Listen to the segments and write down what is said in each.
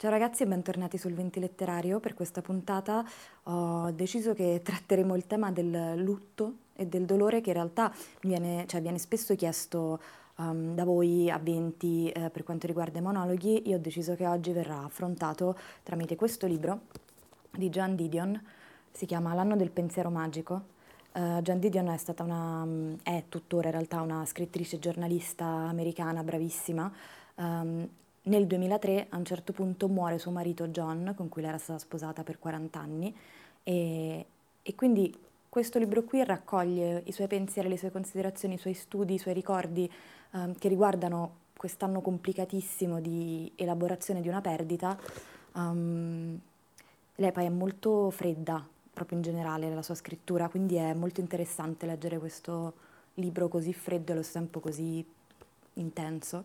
Ciao ragazzi e bentornati sul Venti Letterario. Per questa puntata ho deciso che tratteremo il tema del lutto e del dolore che in realtà viene, cioè viene spesso chiesto um, da voi a Venti eh, per quanto riguarda i monologhi. Io ho deciso che oggi verrà affrontato tramite questo libro di Joan Didion, si chiama L'anno del pensiero magico. Uh, Joan Didion è stata una, è tuttora in realtà una scrittrice giornalista americana bravissima. Um, nel 2003 a un certo punto muore suo marito John, con cui lei era stata sposata per 40 anni, e, e quindi questo libro qui raccoglie i suoi pensieri, le sue considerazioni, i suoi studi, i suoi ricordi um, che riguardano quest'anno complicatissimo di elaborazione di una perdita. Um, lei poi è molto fredda, proprio in generale, nella sua scrittura, quindi è molto interessante leggere questo libro così freddo e allo stesso tempo così intenso.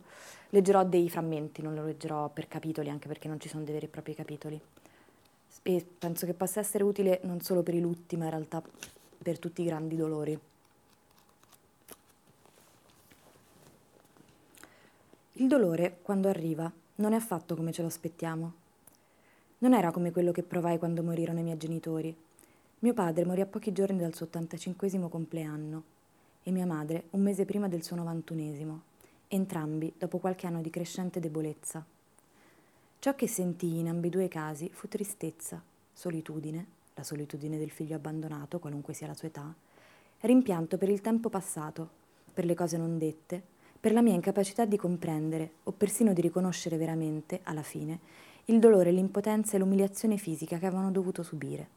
Leggerò dei frammenti, non lo leggerò per capitoli, anche perché non ci sono dei veri e propri capitoli. E penso che possa essere utile non solo per i lutti, ma in realtà per tutti i grandi dolori. Il dolore, quando arriva, non è affatto come ce lo aspettiamo. Non era come quello che provai quando morirono i miei genitori. Mio padre morì a pochi giorni dal suo 85 compleanno e mia madre un mese prima del suo 91 entrambi dopo qualche anno di crescente debolezza. Ciò che sentii in ambedue i casi fu tristezza, solitudine, la solitudine del figlio abbandonato, qualunque sia la sua età, rimpianto per il tempo passato, per le cose non dette, per la mia incapacità di comprendere o persino di riconoscere veramente, alla fine, il dolore, l'impotenza e l'umiliazione fisica che avevano dovuto subire.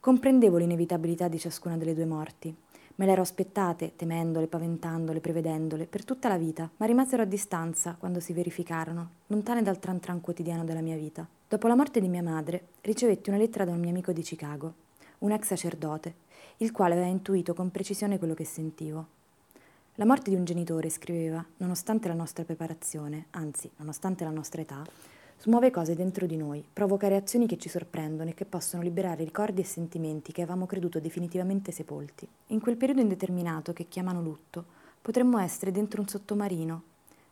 Comprendevo l'inevitabilità di ciascuna delle due morti, Me le ero aspettate, temendole, paventandole, prevedendole, per tutta la vita, ma rimasero a distanza quando si verificarono, lontane dal tran tran quotidiano della mia vita. Dopo la morte di mia madre, ricevetti una lettera da un mio amico di Chicago, un ex sacerdote, il quale aveva intuito con precisione quello che sentivo. La morte di un genitore, scriveva, nonostante la nostra preparazione, anzi, nonostante la nostra età, Smuove cose dentro di noi, provoca reazioni che ci sorprendono e che possono liberare ricordi e sentimenti che avevamo creduto definitivamente sepolti. In quel periodo indeterminato che chiamano lutto, potremmo essere dentro un sottomarino,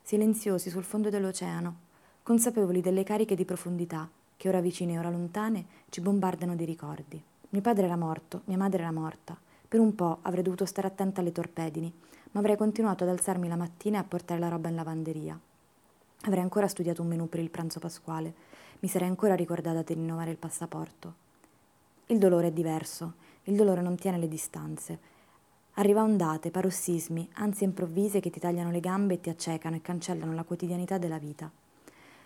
silenziosi sul fondo dell'oceano, consapevoli delle cariche di profondità che ora vicine e ora lontane ci bombardano di ricordi. Mio padre era morto, mia madre era morta. Per un po' avrei dovuto stare attenta alle torpedini, ma avrei continuato ad alzarmi la mattina e a portare la roba in lavanderia. Avrei ancora studiato un menù per il pranzo pasquale, mi sarei ancora ricordata di rinnovare il passaporto. Il dolore è diverso, il dolore non tiene le distanze. Arriva ondate, parossismi, ansie improvvise che ti tagliano le gambe e ti accecano e cancellano la quotidianità della vita.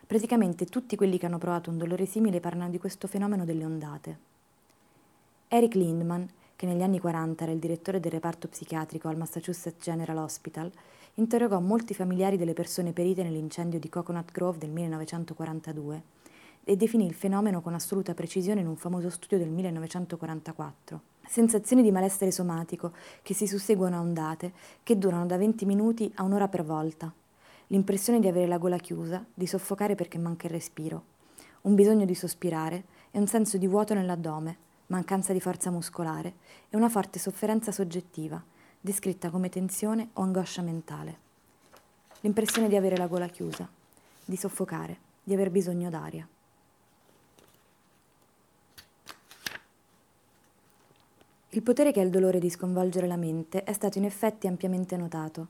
Praticamente tutti quelli che hanno provato un dolore simile parlano di questo fenomeno delle ondate. Eric Lindman, che negli anni 40 era il direttore del reparto psichiatrico al Massachusetts General Hospital, interrogò molti familiari delle persone perite nell'incendio di Coconut Grove del 1942 e definì il fenomeno con assoluta precisione in un famoso studio del 1944. Sensazioni di malessere somatico che si susseguono a ondate, che durano da 20 minuti a un'ora per volta. L'impressione di avere la gola chiusa, di soffocare perché manca il respiro. Un bisogno di sospirare e un senso di vuoto nell'addome, mancanza di forza muscolare e una forte sofferenza soggettiva, descritta come tensione o angoscia mentale. L'impressione di avere la gola chiusa, di soffocare, di aver bisogno d'aria. Il potere che ha il dolore di sconvolgere la mente è stato in effetti ampiamente notato.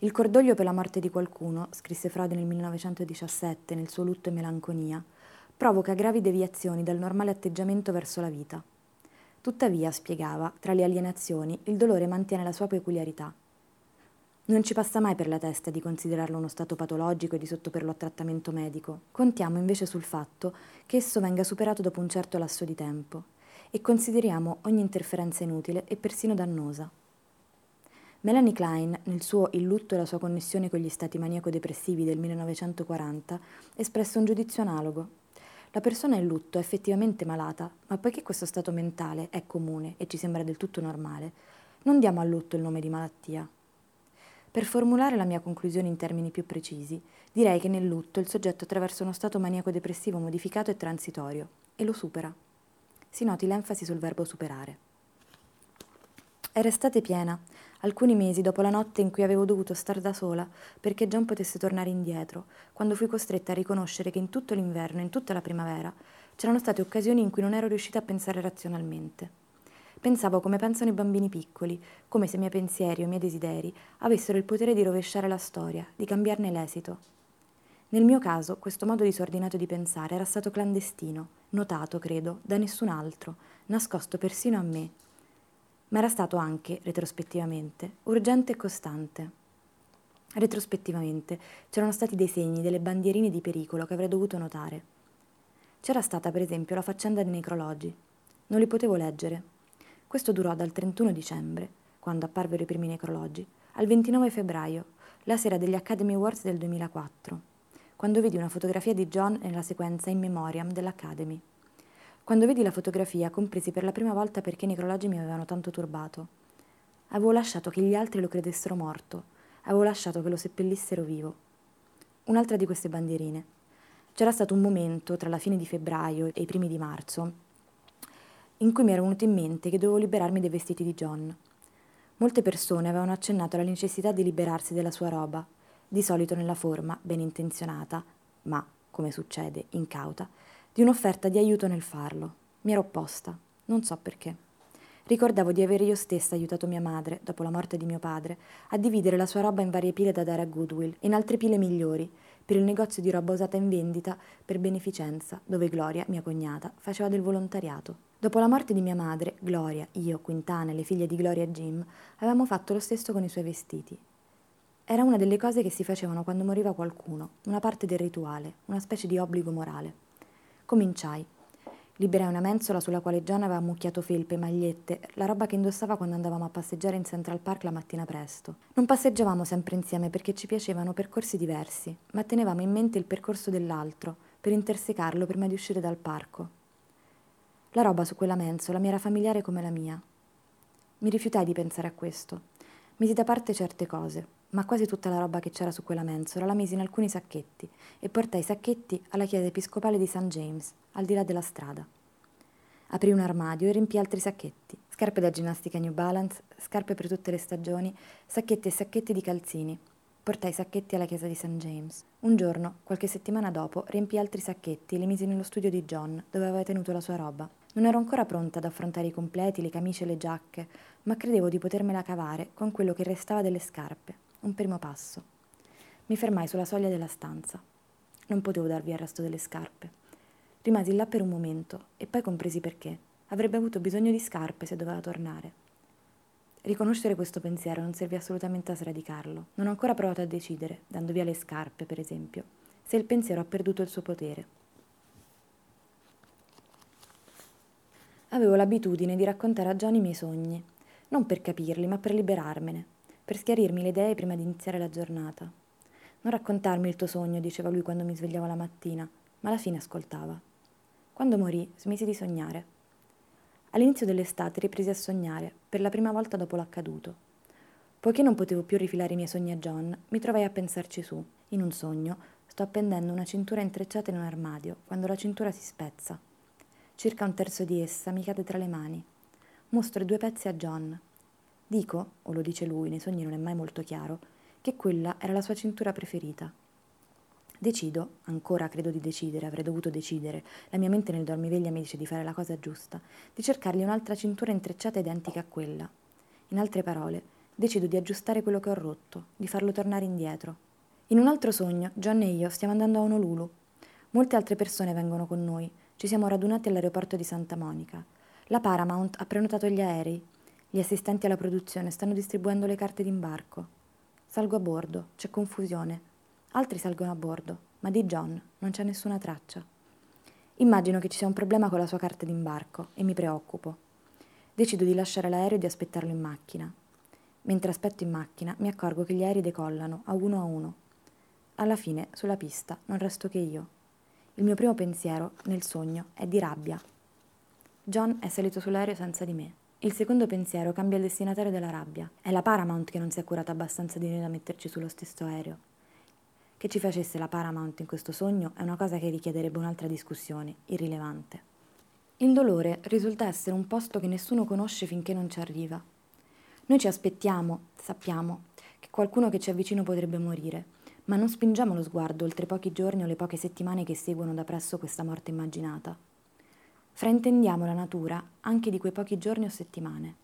Il cordoglio per la morte di qualcuno, scrisse Freud nel 1917 nel suo Lutto e Melanconia, provoca gravi deviazioni dal normale atteggiamento verso la vita. Tuttavia, spiegava, tra le alienazioni il dolore mantiene la sua peculiarità. Non ci passa mai per la testa di considerarlo uno stato patologico e di sottoperlo a trattamento medico. Contiamo invece sul fatto che esso venga superato dopo un certo lasso di tempo e consideriamo ogni interferenza inutile e persino dannosa. Melanie Klein, nel suo Il lutto e la sua connessione con gli stati maniaco-depressivi del 1940, espresse un giudizio analogo. La persona in lutto è effettivamente malata, ma poiché questo stato mentale è comune e ci sembra del tutto normale, non diamo al lutto il nome di malattia. Per formulare la mia conclusione in termini più precisi, direi che nel lutto il soggetto attraversa uno stato maniaco-depressivo modificato e transitorio e lo supera. Si noti l'enfasi sul verbo superare. Era estate piena, alcuni mesi dopo la notte in cui avevo dovuto star da sola perché John potesse tornare indietro, quando fui costretta a riconoscere che in tutto l'inverno in tutta la primavera c'erano state occasioni in cui non ero riuscita a pensare razionalmente. Pensavo come pensano i bambini piccoli, come se i miei pensieri o i miei desideri avessero il potere di rovesciare la storia, di cambiarne l'esito. Nel mio caso, questo modo disordinato di pensare era stato clandestino, notato, credo, da nessun altro, nascosto persino a me, ma era stato anche, retrospettivamente, urgente e costante. Retrospettivamente c'erano stati dei segni, delle bandierine di pericolo che avrei dovuto notare. C'era stata, per esempio, la faccenda dei necrologi. Non li potevo leggere. Questo durò dal 31 dicembre, quando apparvero i primi necrologi, al 29 febbraio, la sera degli Academy Awards del 2004, quando vidi una fotografia di John nella sequenza In Memoriam dell'Academy. Quando vedi la fotografia compresi per la prima volta perché i necrologi mi avevano tanto turbato. Avevo lasciato che gli altri lo credessero morto, avevo lasciato che lo seppellissero vivo. Un'altra di queste bandierine. C'era stato un momento tra la fine di febbraio e i primi di marzo in cui mi era venuto in mente che dovevo liberarmi dei vestiti di John. Molte persone avevano accennato alla necessità di liberarsi della sua roba, di solito nella forma, ben intenzionata, ma, come succede, incauta, di un'offerta di aiuto nel farlo. Mi ero opposta, non so perché. Ricordavo di aver io stessa aiutato mia madre, dopo la morte di mio padre, a dividere la sua roba in varie pile da dare a Goodwill e in altre pile migliori, per il negozio di roba usata in vendita per beneficenza, dove Gloria, mia cognata, faceva del volontariato. Dopo la morte di mia madre, Gloria, io, Quintana e le figlie di Gloria e Jim avevamo fatto lo stesso con i suoi vestiti. Era una delle cose che si facevano quando moriva qualcuno, una parte del rituale, una specie di obbligo morale. Cominciai. Liberai una mensola sulla quale John aveva ammucchiato felpe, magliette, la roba che indossava quando andavamo a passeggiare in Central Park la mattina presto. Non passeggiavamo sempre insieme perché ci piacevano percorsi diversi, ma tenevamo in mente il percorso dell'altro, per intersecarlo prima di uscire dal parco. La roba su quella mensola mi era familiare come la mia. Mi rifiutai di pensare a questo. Misi da parte certe cose, ma quasi tutta la roba che c'era su quella mensola la misi in alcuni sacchetti e portai i sacchetti alla chiesa episcopale di St. James, al di là della strada. Aprì un armadio e riempì altri sacchetti, scarpe da ginnastica New Balance, scarpe per tutte le stagioni, sacchetti e sacchetti di calzini. Portai i sacchetti alla chiesa di St. James. Un giorno, qualche settimana dopo, riempì altri sacchetti e li misi nello studio di John, dove aveva tenuto la sua roba. Non ero ancora pronta ad affrontare i completi, le camicie e le giacche, ma credevo di potermela cavare con quello che restava delle scarpe un primo passo. Mi fermai sulla soglia della stanza. Non potevo darvi il resto delle scarpe. Rimasi là per un momento e poi compresi perché. Avrebbe avuto bisogno di scarpe se doveva tornare. Riconoscere questo pensiero non serve assolutamente a sradicarlo. Non ho ancora provato a decidere, dando via le scarpe, per esempio, se il pensiero ha perduto il suo potere. Avevo l'abitudine di raccontare a John i miei sogni, non per capirli, ma per liberarmene per schiarirmi le idee prima di iniziare la giornata. Non raccontarmi il tuo sogno, diceva lui quando mi svegliavo la mattina, ma alla fine ascoltava. Quando morì, smisi di sognare. All'inizio dell'estate ripresi a sognare, per la prima volta dopo l'accaduto. Poiché non potevo più rifilare i miei sogni a John, mi trovai a pensarci su. In un sogno sto appendendo una cintura intrecciata in un armadio, quando la cintura si spezza. Circa un terzo di essa mi cade tra le mani. Mostro i due pezzi a John, Dico, o lo dice lui, nei sogni non è mai molto chiaro, che quella era la sua cintura preferita. Decido, ancora credo di decidere, avrei dovuto decidere, la mia mente nel dormiveglia mi dice di fare la cosa giusta, di cercargli un'altra cintura intrecciata identica a quella. In altre parole, decido di aggiustare quello che ho rotto, di farlo tornare indietro. In un altro sogno, John e io stiamo andando a Honolulu. Molte altre persone vengono con noi. Ci siamo radunati all'aeroporto di Santa Monica. La Paramount ha prenotato gli aerei. Gli assistenti alla produzione stanno distribuendo le carte d'imbarco. Salgo a bordo, c'è confusione. Altri salgono a bordo, ma di John non c'è nessuna traccia. Immagino che ci sia un problema con la sua carta d'imbarco e mi preoccupo. Decido di lasciare l'aereo e di aspettarlo in macchina. Mentre aspetto in macchina, mi accorgo che gli aerei decollano a uno a uno. Alla fine, sulla pista, non resto che io. Il mio primo pensiero, nel sogno, è di rabbia. John è salito sull'aereo senza di me. Il secondo pensiero cambia il destinatario della rabbia. È la Paramount che non si è curata abbastanza di noi da metterci sullo stesso aereo. Che ci facesse la Paramount in questo sogno è una cosa che richiederebbe un'altra discussione, irrilevante. Il dolore risulta essere un posto che nessuno conosce finché non ci arriva. Noi ci aspettiamo, sappiamo, che qualcuno che ci avvicino potrebbe morire, ma non spingiamo lo sguardo oltre pochi giorni o le poche settimane che seguono da presso questa morte immaginata. Fraintendiamo la natura anche di quei pochi giorni o settimane.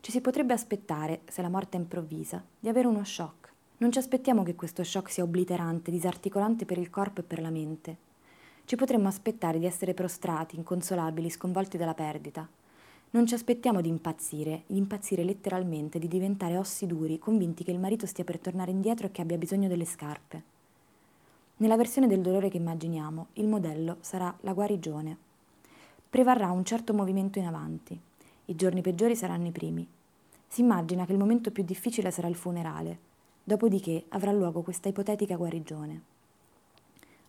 Ci si potrebbe aspettare, se la morte è improvvisa, di avere uno shock. Non ci aspettiamo che questo shock sia obliterante, disarticolante per il corpo e per la mente. Ci potremmo aspettare di essere prostrati, inconsolabili, sconvolti dalla perdita. Non ci aspettiamo di impazzire, di impazzire letteralmente, di diventare ossi duri, convinti che il marito stia per tornare indietro e che abbia bisogno delle scarpe. Nella versione del dolore che immaginiamo, il modello sarà la guarigione prevarrà un certo movimento in avanti. I giorni peggiori saranno i primi. Si immagina che il momento più difficile sarà il funerale, dopodiché avrà luogo questa ipotetica guarigione.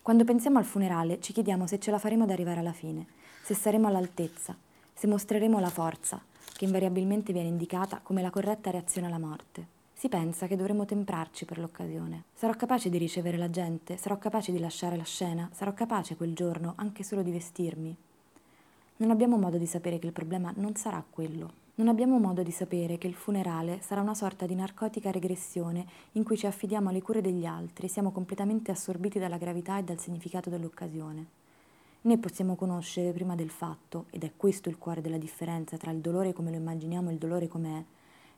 Quando pensiamo al funerale ci chiediamo se ce la faremo ad arrivare alla fine, se saremo all'altezza, se mostreremo la forza, che invariabilmente viene indicata come la corretta reazione alla morte. Si pensa che dovremo temprarci per l'occasione. Sarò capace di ricevere la gente, sarò capace di lasciare la scena, sarò capace quel giorno anche solo di vestirmi. Non abbiamo modo di sapere che il problema non sarà quello. Non abbiamo modo di sapere che il funerale sarà una sorta di narcotica regressione in cui ci affidiamo alle cure degli altri, siamo completamente assorbiti dalla gravità e dal significato dell'occasione. Né possiamo conoscere prima del fatto, ed è questo il cuore della differenza tra il dolore come lo immaginiamo e il dolore com'è,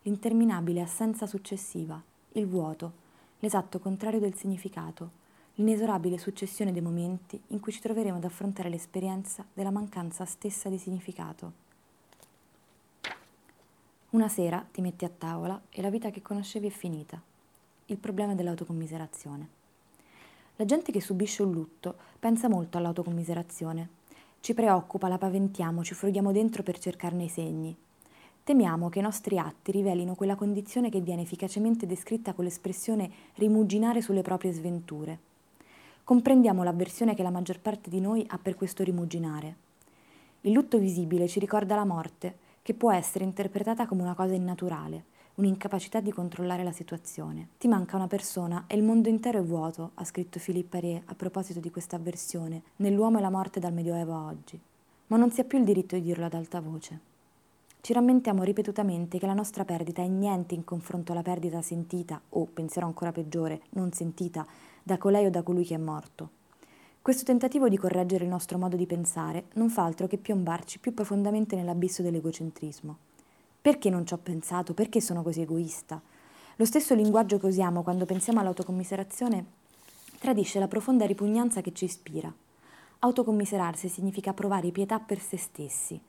l'interminabile assenza successiva, il vuoto, l'esatto contrario del significato, l'inesorabile successione dei momenti in cui ci troveremo ad affrontare l'esperienza della mancanza stessa di significato. Una sera ti metti a tavola e la vita che conoscevi è finita. Il problema dell'autocommiserazione. La gente che subisce un lutto pensa molto all'autocommiserazione. Ci preoccupa, la paventiamo, ci frughiamo dentro per cercarne i segni. Temiamo che i nostri atti rivelino quella condizione che viene efficacemente descritta con l'espressione rimuginare sulle proprie sventure comprendiamo l'avversione che la maggior parte di noi ha per questo rimuginare. Il lutto visibile ci ricorda la morte, che può essere interpretata come una cosa innaturale, un'incapacità di controllare la situazione. Ti manca una persona e il mondo intero è vuoto, ha scritto Philippe Arié a proposito di questa avversione, nell'uomo e la morte dal Medioevo a oggi. Ma non si ha più il diritto di dirlo ad alta voce. Ci rammentiamo ripetutamente che la nostra perdita è niente in confronto alla perdita sentita, o, pensiero ancora peggiore, non sentita, da colei o da colui che è morto. Questo tentativo di correggere il nostro modo di pensare non fa altro che piombarci più profondamente nell'abisso dell'egocentrismo. Perché non ci ho pensato? Perché sono così egoista? Lo stesso linguaggio che usiamo quando pensiamo all'autocommiserazione tradisce la profonda ripugnanza che ci ispira. Autocommiserarsi significa provare pietà per se stessi.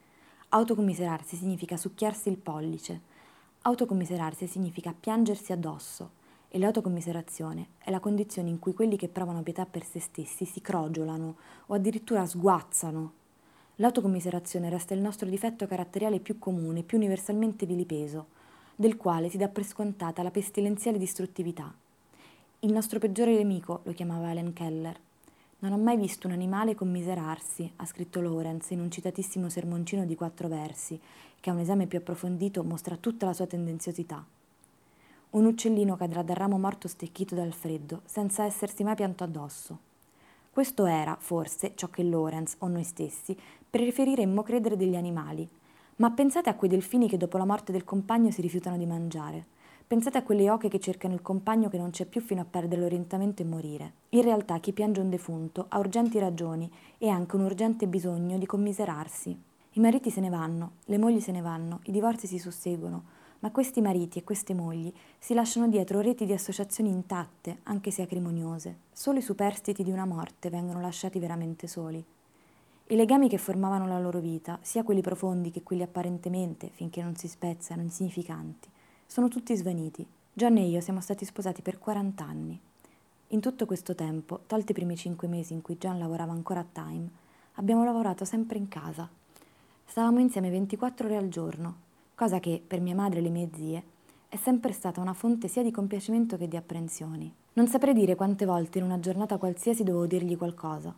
Autocommiserarsi significa succhiarsi il pollice. Autocommiserarsi significa piangersi addosso, e l'autocommiserazione è la condizione in cui quelli che provano pietà per se stessi si crogiolano o addirittura sguazzano. L'autocommiserazione resta il nostro difetto caratteriale più comune, più universalmente vilipeso, del quale si dà per scontata la pestilenziale distruttività. Il nostro peggiore nemico, lo chiamava Helen Keller. Non ho mai visto un animale commiserarsi, ha scritto Lawrence in un citatissimo sermoncino di quattro versi, che a un esame più approfondito mostra tutta la sua tendenziosità. Un uccellino cadrà dal ramo morto stecchito dal freddo, senza essersi mai pianto addosso. Questo era, forse, ciò che Lorenz o noi stessi preferiremmo credere degli animali. Ma pensate a quei delfini che dopo la morte del compagno si rifiutano di mangiare. Pensate a quelle oche che cercano il compagno che non c'è più fino a perdere l'orientamento e morire. In realtà chi piange un defunto ha urgenti ragioni e anche un urgente bisogno di commiserarsi. I mariti se ne vanno, le mogli se ne vanno, i divorzi si susseguono, ma questi mariti e queste mogli si lasciano dietro reti di associazioni intatte, anche se acrimoniose. Solo i superstiti di una morte vengono lasciati veramente soli. I legami che formavano la loro vita, sia quelli profondi che quelli apparentemente, finché non si spezzano, insignificanti, sono tutti svaniti. John e io siamo stati sposati per 40 anni. In tutto questo tempo, tolti i primi 5 mesi in cui John lavorava ancora a Time, abbiamo lavorato sempre in casa. Stavamo insieme 24 ore al giorno, cosa che per mia madre e le mie zie è sempre stata una fonte sia di compiacimento che di apprensioni. Non saprei dire quante volte in una giornata qualsiasi dovevo dirgli qualcosa.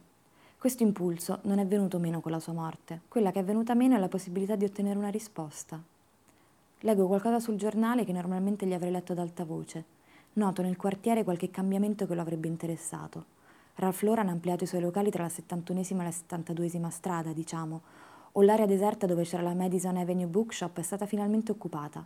Questo impulso non è venuto meno con la sua morte. Quella che è venuta meno è la possibilità di ottenere una risposta. Leggo qualcosa sul giornale che normalmente gli avrei letto ad alta voce. Noto nel quartiere qualche cambiamento che lo avrebbe interessato. Ralph Lauren ha ampliato i suoi locali tra la 71esima e la 72esima strada, diciamo, o l'area deserta dove c'era la Madison Avenue Bookshop è stata finalmente occupata.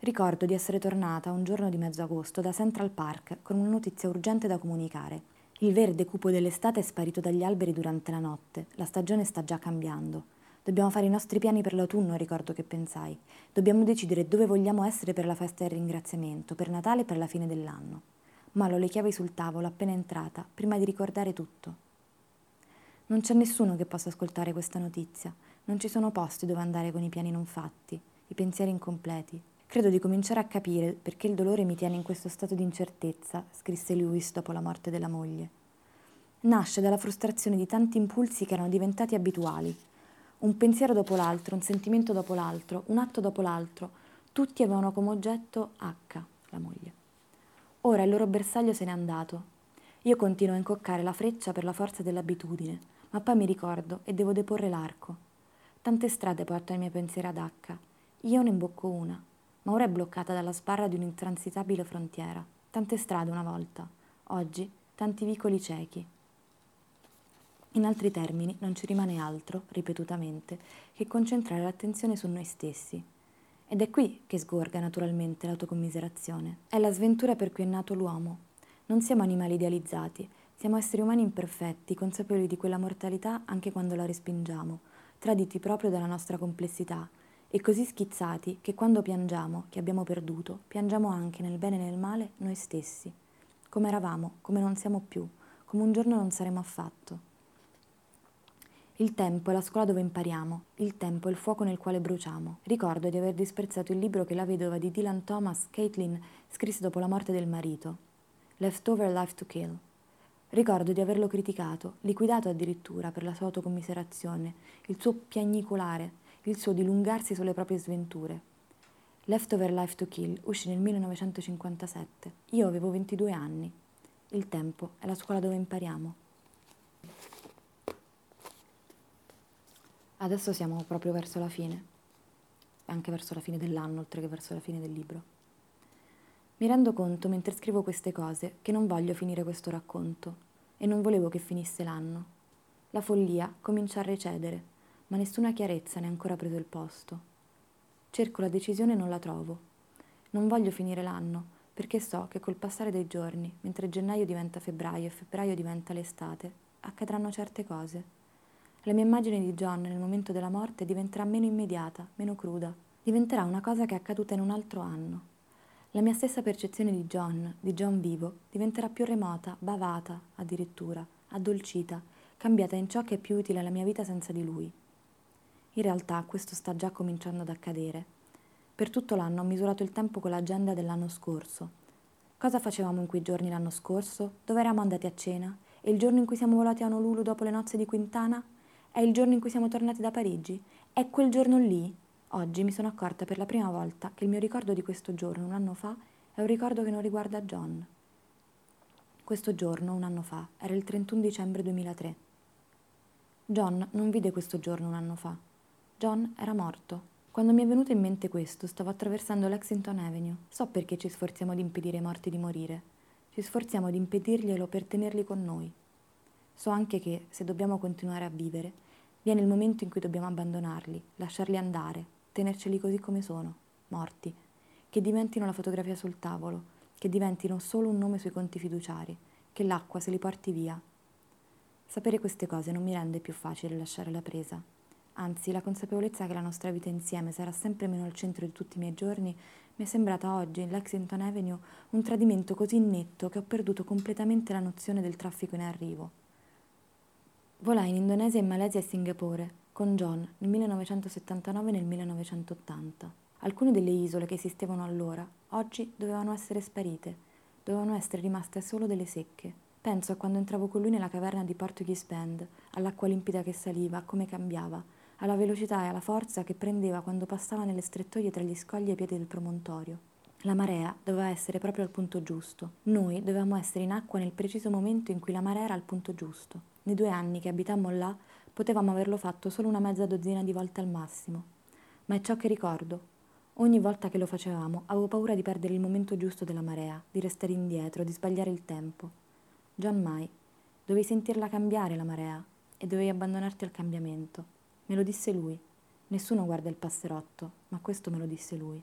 Ricordo di essere tornata un giorno di mezzo agosto da Central Park con una notizia urgente da comunicare. Il verde cupo dell'estate è sparito dagli alberi durante la notte, la stagione sta già cambiando. Dobbiamo fare i nostri piani per l'autunno, ricordo che pensai. Dobbiamo decidere dove vogliamo essere per la festa del ringraziamento, per Natale e per la fine dell'anno. Malo le chiavi sul tavolo appena entrata, prima di ricordare tutto. Non c'è nessuno che possa ascoltare questa notizia. Non ci sono posti dove andare con i piani non fatti, i pensieri incompleti, Credo di cominciare a capire perché il dolore mi tiene in questo stato di incertezza, scrisse Lewis dopo la morte della moglie. Nasce dalla frustrazione di tanti impulsi che erano diventati abituali. Un pensiero dopo l'altro, un sentimento dopo l'altro, un atto dopo l'altro, tutti avevano come oggetto H, la moglie. Ora il loro bersaglio se n'è andato. Io continuo a incoccare la freccia per la forza dell'abitudine, ma poi mi ricordo e devo deporre l'arco. Tante strade portano i miei pensieri ad H. Io ne imbocco una ma ora è bloccata dalla sbarra di un'intransitabile frontiera. Tante strade una volta, oggi tanti vicoli ciechi. In altri termini, non ci rimane altro, ripetutamente, che concentrare l'attenzione su noi stessi. Ed è qui che sgorga naturalmente l'autocommiserazione. È la sventura per cui è nato l'uomo. Non siamo animali idealizzati, siamo esseri umani imperfetti, consapevoli di quella mortalità anche quando la respingiamo, traditi proprio dalla nostra complessità, e così schizzati che quando piangiamo, che abbiamo perduto, piangiamo anche nel bene e nel male noi stessi, come eravamo, come non siamo più, come un giorno non saremo affatto. Il tempo è la scuola dove impariamo, il tempo è il fuoco nel quale bruciamo. Ricordo di aver disprezzato il libro che la vedova di Dylan Thomas, Caitlin, scrisse dopo la morte del marito, Leftover Life to Kill. Ricordo di averlo criticato, liquidato addirittura per la sua autocommiserazione, il suo piagnicolare, il suo dilungarsi sulle proprie sventure. Leftover Life to Kill uscì nel 1957. Io avevo 22 anni. Il tempo è la scuola dove impariamo. Adesso siamo proprio verso la fine, anche verso la fine dell'anno, oltre che verso la fine del libro. Mi rendo conto mentre scrivo queste cose che non voglio finire questo racconto e non volevo che finisse l'anno. La follia comincia a recedere ma nessuna chiarezza ne ha ancora preso il posto. Cerco la decisione e non la trovo. Non voglio finire l'anno, perché so che col passare dei giorni, mentre gennaio diventa febbraio e febbraio diventa l'estate, accadranno certe cose. La mia immagine di John nel momento della morte diventerà meno immediata, meno cruda. Diventerà una cosa che è accaduta in un altro anno. La mia stessa percezione di John, di John vivo, diventerà più remota, bavata, addirittura, addolcita, cambiata in ciò che è più utile alla mia vita senza di lui. In realtà questo sta già cominciando ad accadere. Per tutto l'anno ho misurato il tempo con l'agenda dell'anno scorso. Cosa facevamo in quei giorni l'anno scorso? Dove eravamo andati a cena? E il giorno in cui siamo volati a Honolulu dopo le nozze di Quintana? È il giorno in cui siamo tornati da Parigi? È quel giorno lì? Oggi mi sono accorta per la prima volta che il mio ricordo di questo giorno, un anno fa, è un ricordo che non riguarda John. Questo giorno, un anno fa, era il 31 dicembre 2003. John non vide questo giorno un anno fa. John era morto. Quando mi è venuto in mente questo, stavo attraversando Lexington Avenue. So perché ci sforziamo di impedire ai morti di morire. Ci sforziamo di impedirglielo per tenerli con noi. So anche che, se dobbiamo continuare a vivere, viene il momento in cui dobbiamo abbandonarli, lasciarli andare, tenerceli così come sono, morti, che diventino la fotografia sul tavolo, che diventino solo un nome sui conti fiduciari, che l'acqua se li porti via. Sapere queste cose non mi rende più facile lasciare la presa. Anzi, la consapevolezza che la nostra vita insieme sarà sempre meno al centro di tutti i miei giorni mi è sembrata oggi, in Lexington Avenue, un tradimento così netto che ho perduto completamente la nozione del traffico in arrivo. Volai in Indonesia, in Malesia e Singapore, con John, nel 1979 e nel 1980. Alcune delle isole che esistevano allora, oggi dovevano essere sparite, dovevano essere rimaste solo delle secche. Penso a quando entravo con lui nella caverna di Portuguese Bend, all'acqua limpida che saliva, come cambiava, alla velocità e alla forza che prendeva quando passava nelle strettoie tra gli scogli ai piedi del promontorio. La marea doveva essere proprio al punto giusto. Noi dovevamo essere in acqua nel preciso momento in cui la marea era al punto giusto. Nei due anni che abitammo là, potevamo averlo fatto solo una mezza dozzina di volte al massimo. Ma è ciò che ricordo. Ogni volta che lo facevamo, avevo paura di perdere il momento giusto della marea, di restare indietro, di sbagliare il tempo. John mai. Dovevi sentirla cambiare la marea e dovevi abbandonarti al cambiamento. Me lo disse lui. Nessuno guarda il passerotto, ma questo me lo disse lui.